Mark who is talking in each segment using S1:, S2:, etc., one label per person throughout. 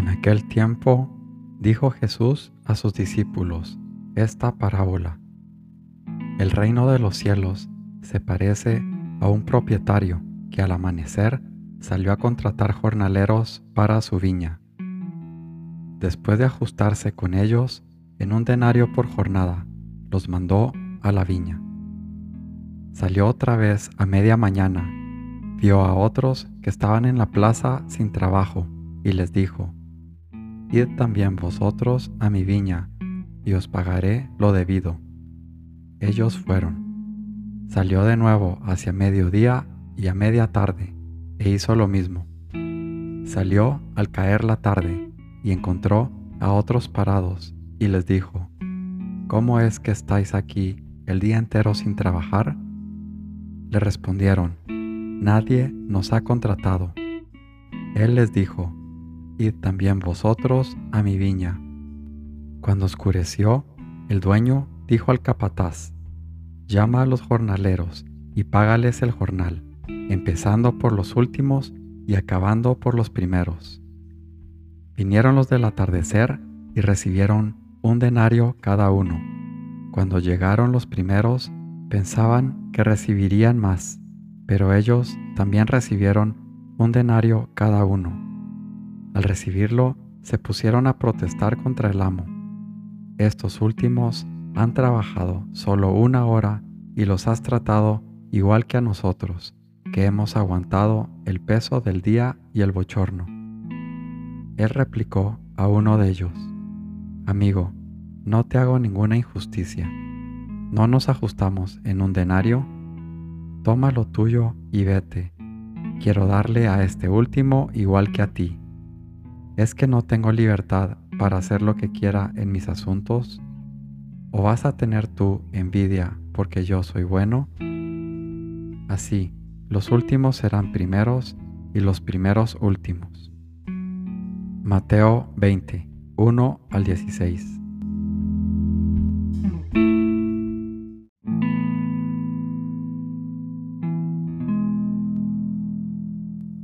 S1: En aquel tiempo dijo Jesús a sus discípulos esta parábola. El reino de los cielos se parece a un propietario que al amanecer salió a contratar jornaleros para su viña. Después de ajustarse con ellos en un denario por jornada, los mandó a la viña. Salió otra vez a media mañana, vio a otros que estaban en la plaza sin trabajo y les dijo, Id también vosotros a mi viña, y os pagaré lo debido. Ellos fueron. Salió de nuevo hacia mediodía y a media tarde, e hizo lo mismo. Salió al caer la tarde, y encontró a otros parados, y les dijo, ¿Cómo es que estáis aquí el día entero sin trabajar? Le respondieron, Nadie nos ha contratado. Él les dijo, también vosotros a mi viña. Cuando oscureció, el dueño dijo al capataz, llama a los jornaleros y págales el jornal, empezando por los últimos y acabando por los primeros. Vinieron los del atardecer y recibieron un denario cada uno. Cuando llegaron los primeros, pensaban que recibirían más, pero ellos también recibieron un denario cada uno. Al recibirlo, se pusieron a protestar contra el amo. Estos últimos han trabajado solo una hora y los has tratado igual que a nosotros, que hemos aguantado el peso del día y el bochorno. Él replicó a uno de ellos, Amigo, no te hago ninguna injusticia. ¿No nos ajustamos en un denario? Toma lo tuyo y vete. Quiero darle a este último igual que a ti ¿Es que no tengo libertad para hacer lo que quiera en mis asuntos? ¿O vas a tener tú envidia porque yo soy bueno? Así, los últimos serán primeros y los primeros últimos. Mateo 20, 1 al 16.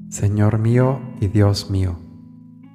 S1: Señor mío y Dios mío,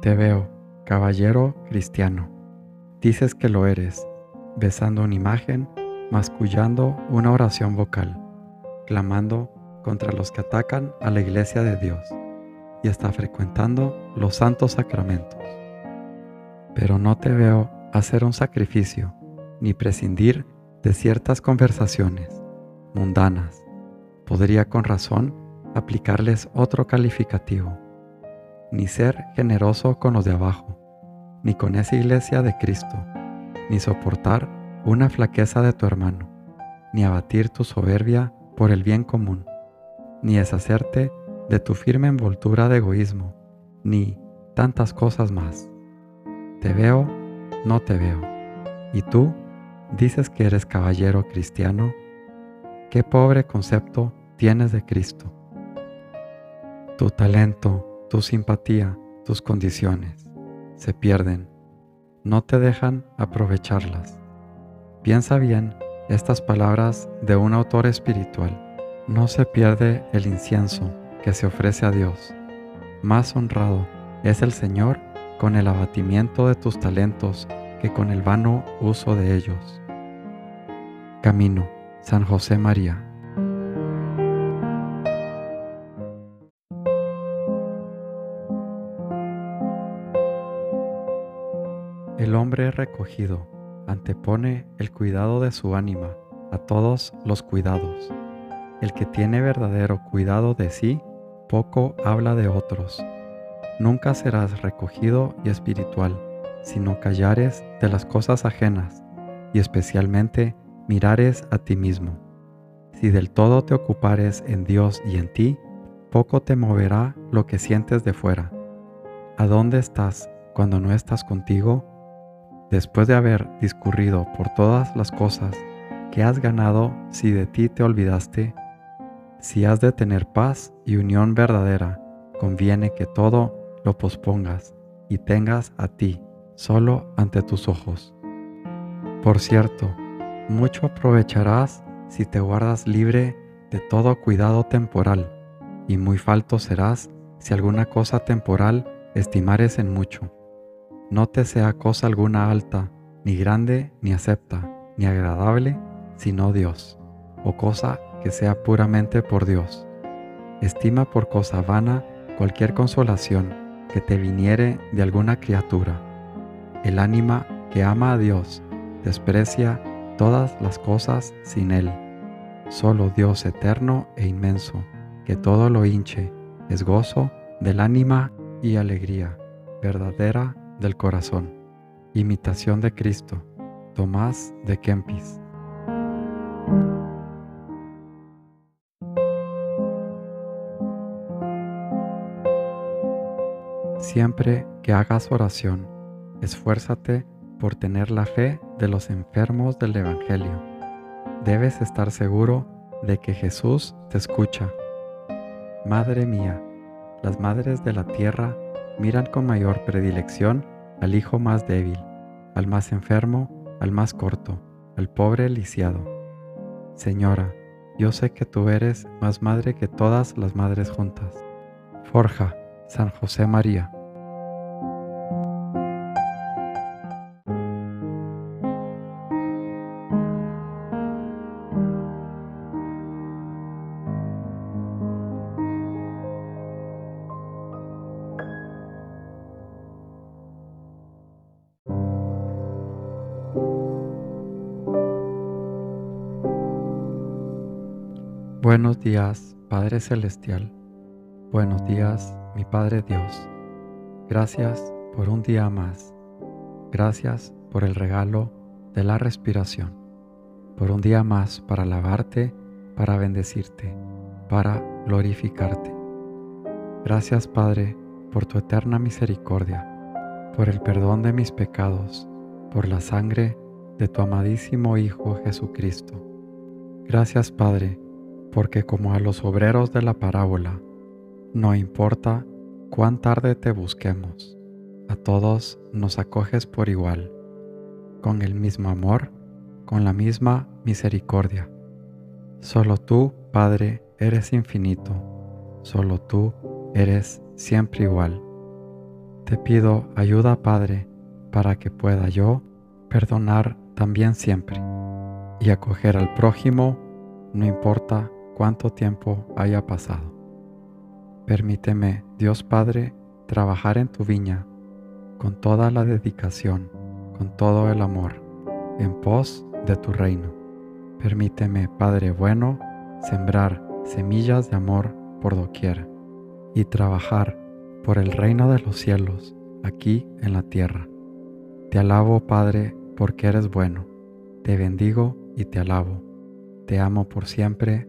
S1: Te veo, caballero cristiano. Dices que lo eres, besando una imagen, mascullando una oración vocal, clamando contra los que atacan a la iglesia de Dios y está frecuentando los santos sacramentos. Pero no te veo hacer un sacrificio ni prescindir de ciertas conversaciones mundanas. Podría con razón aplicarles otro calificativo ni ser generoso con los de abajo, ni con esa iglesia de Cristo, ni soportar una flaqueza de tu hermano, ni abatir tu soberbia por el bien común, ni deshacerte de tu firme envoltura de egoísmo, ni tantas cosas más. Te veo, no te veo. Y tú dices que eres caballero cristiano. Qué pobre concepto tienes de Cristo. Tu talento, tu simpatía, tus condiciones, se pierden, no te dejan aprovecharlas. Piensa bien estas palabras de un autor espiritual. No se pierde el incienso que se ofrece a Dios. Más honrado es el Señor con el abatimiento de tus talentos que con el vano uso de ellos. Camino, San José María. El hombre recogido antepone el cuidado de su ánima a todos los cuidados. El que tiene verdadero cuidado de sí poco habla de otros. Nunca serás recogido y espiritual, sino callares de las cosas ajenas, y especialmente mirares a ti mismo. Si del todo te ocupares en Dios y en ti, poco te moverá lo que sientes de fuera. ¿A dónde estás cuando no estás contigo? Después de haber discurrido por todas las cosas que has ganado si de ti te olvidaste, si has de tener paz y unión verdadera, conviene que todo lo pospongas y tengas a ti solo ante tus ojos. Por cierto, mucho aprovecharás si te guardas libre de todo cuidado temporal, y muy falto serás si alguna cosa temporal estimares en mucho. No te sea cosa alguna alta, ni grande, ni acepta, ni agradable, sino Dios, o cosa que sea puramente por Dios. Estima por cosa vana cualquier consolación que te viniere de alguna criatura. El ánima que ama a Dios desprecia todas las cosas sin Él. Solo Dios eterno e inmenso, que todo lo hinche, es gozo del ánima y alegría verdadera del corazón. Imitación de Cristo. Tomás de Kempis. Siempre que hagas oración, esfuérzate por tener la fe de los enfermos del Evangelio. Debes estar seguro de que Jesús te escucha. Madre mía, las madres de la tierra miran con mayor predilección al hijo más débil, al más enfermo, al más corto, al pobre lisiado. Señora, yo sé que tú eres más madre que todas las madres juntas. Forja, San José María. Buenos días, Padre Celestial. Buenos días, mi Padre Dios. Gracias por un día más. Gracias por el regalo de la respiración. Por un día más para alabarte, para bendecirte, para glorificarte. Gracias, Padre, por tu eterna misericordia, por el perdón de mis pecados, por la sangre de tu amadísimo Hijo Jesucristo. Gracias, Padre, porque como a los obreros de la parábola, no importa cuán tarde te busquemos, a todos nos acoges por igual, con el mismo amor, con la misma misericordia. Solo tú, Padre, eres infinito, solo tú eres siempre igual. Te pido ayuda, Padre, para que pueda yo perdonar también siempre y acoger al prójimo, no importa cuánto tiempo haya pasado. Permíteme, Dios Padre, trabajar en tu viña con toda la dedicación, con todo el amor, en pos de tu reino. Permíteme, Padre bueno, sembrar semillas de amor por doquier y trabajar por el reino de los cielos aquí en la tierra. Te alabo, Padre, porque eres bueno. Te bendigo y te alabo. Te amo por siempre.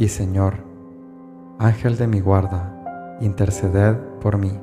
S1: y Señor, Ángel de mi guarda, interceded por mí.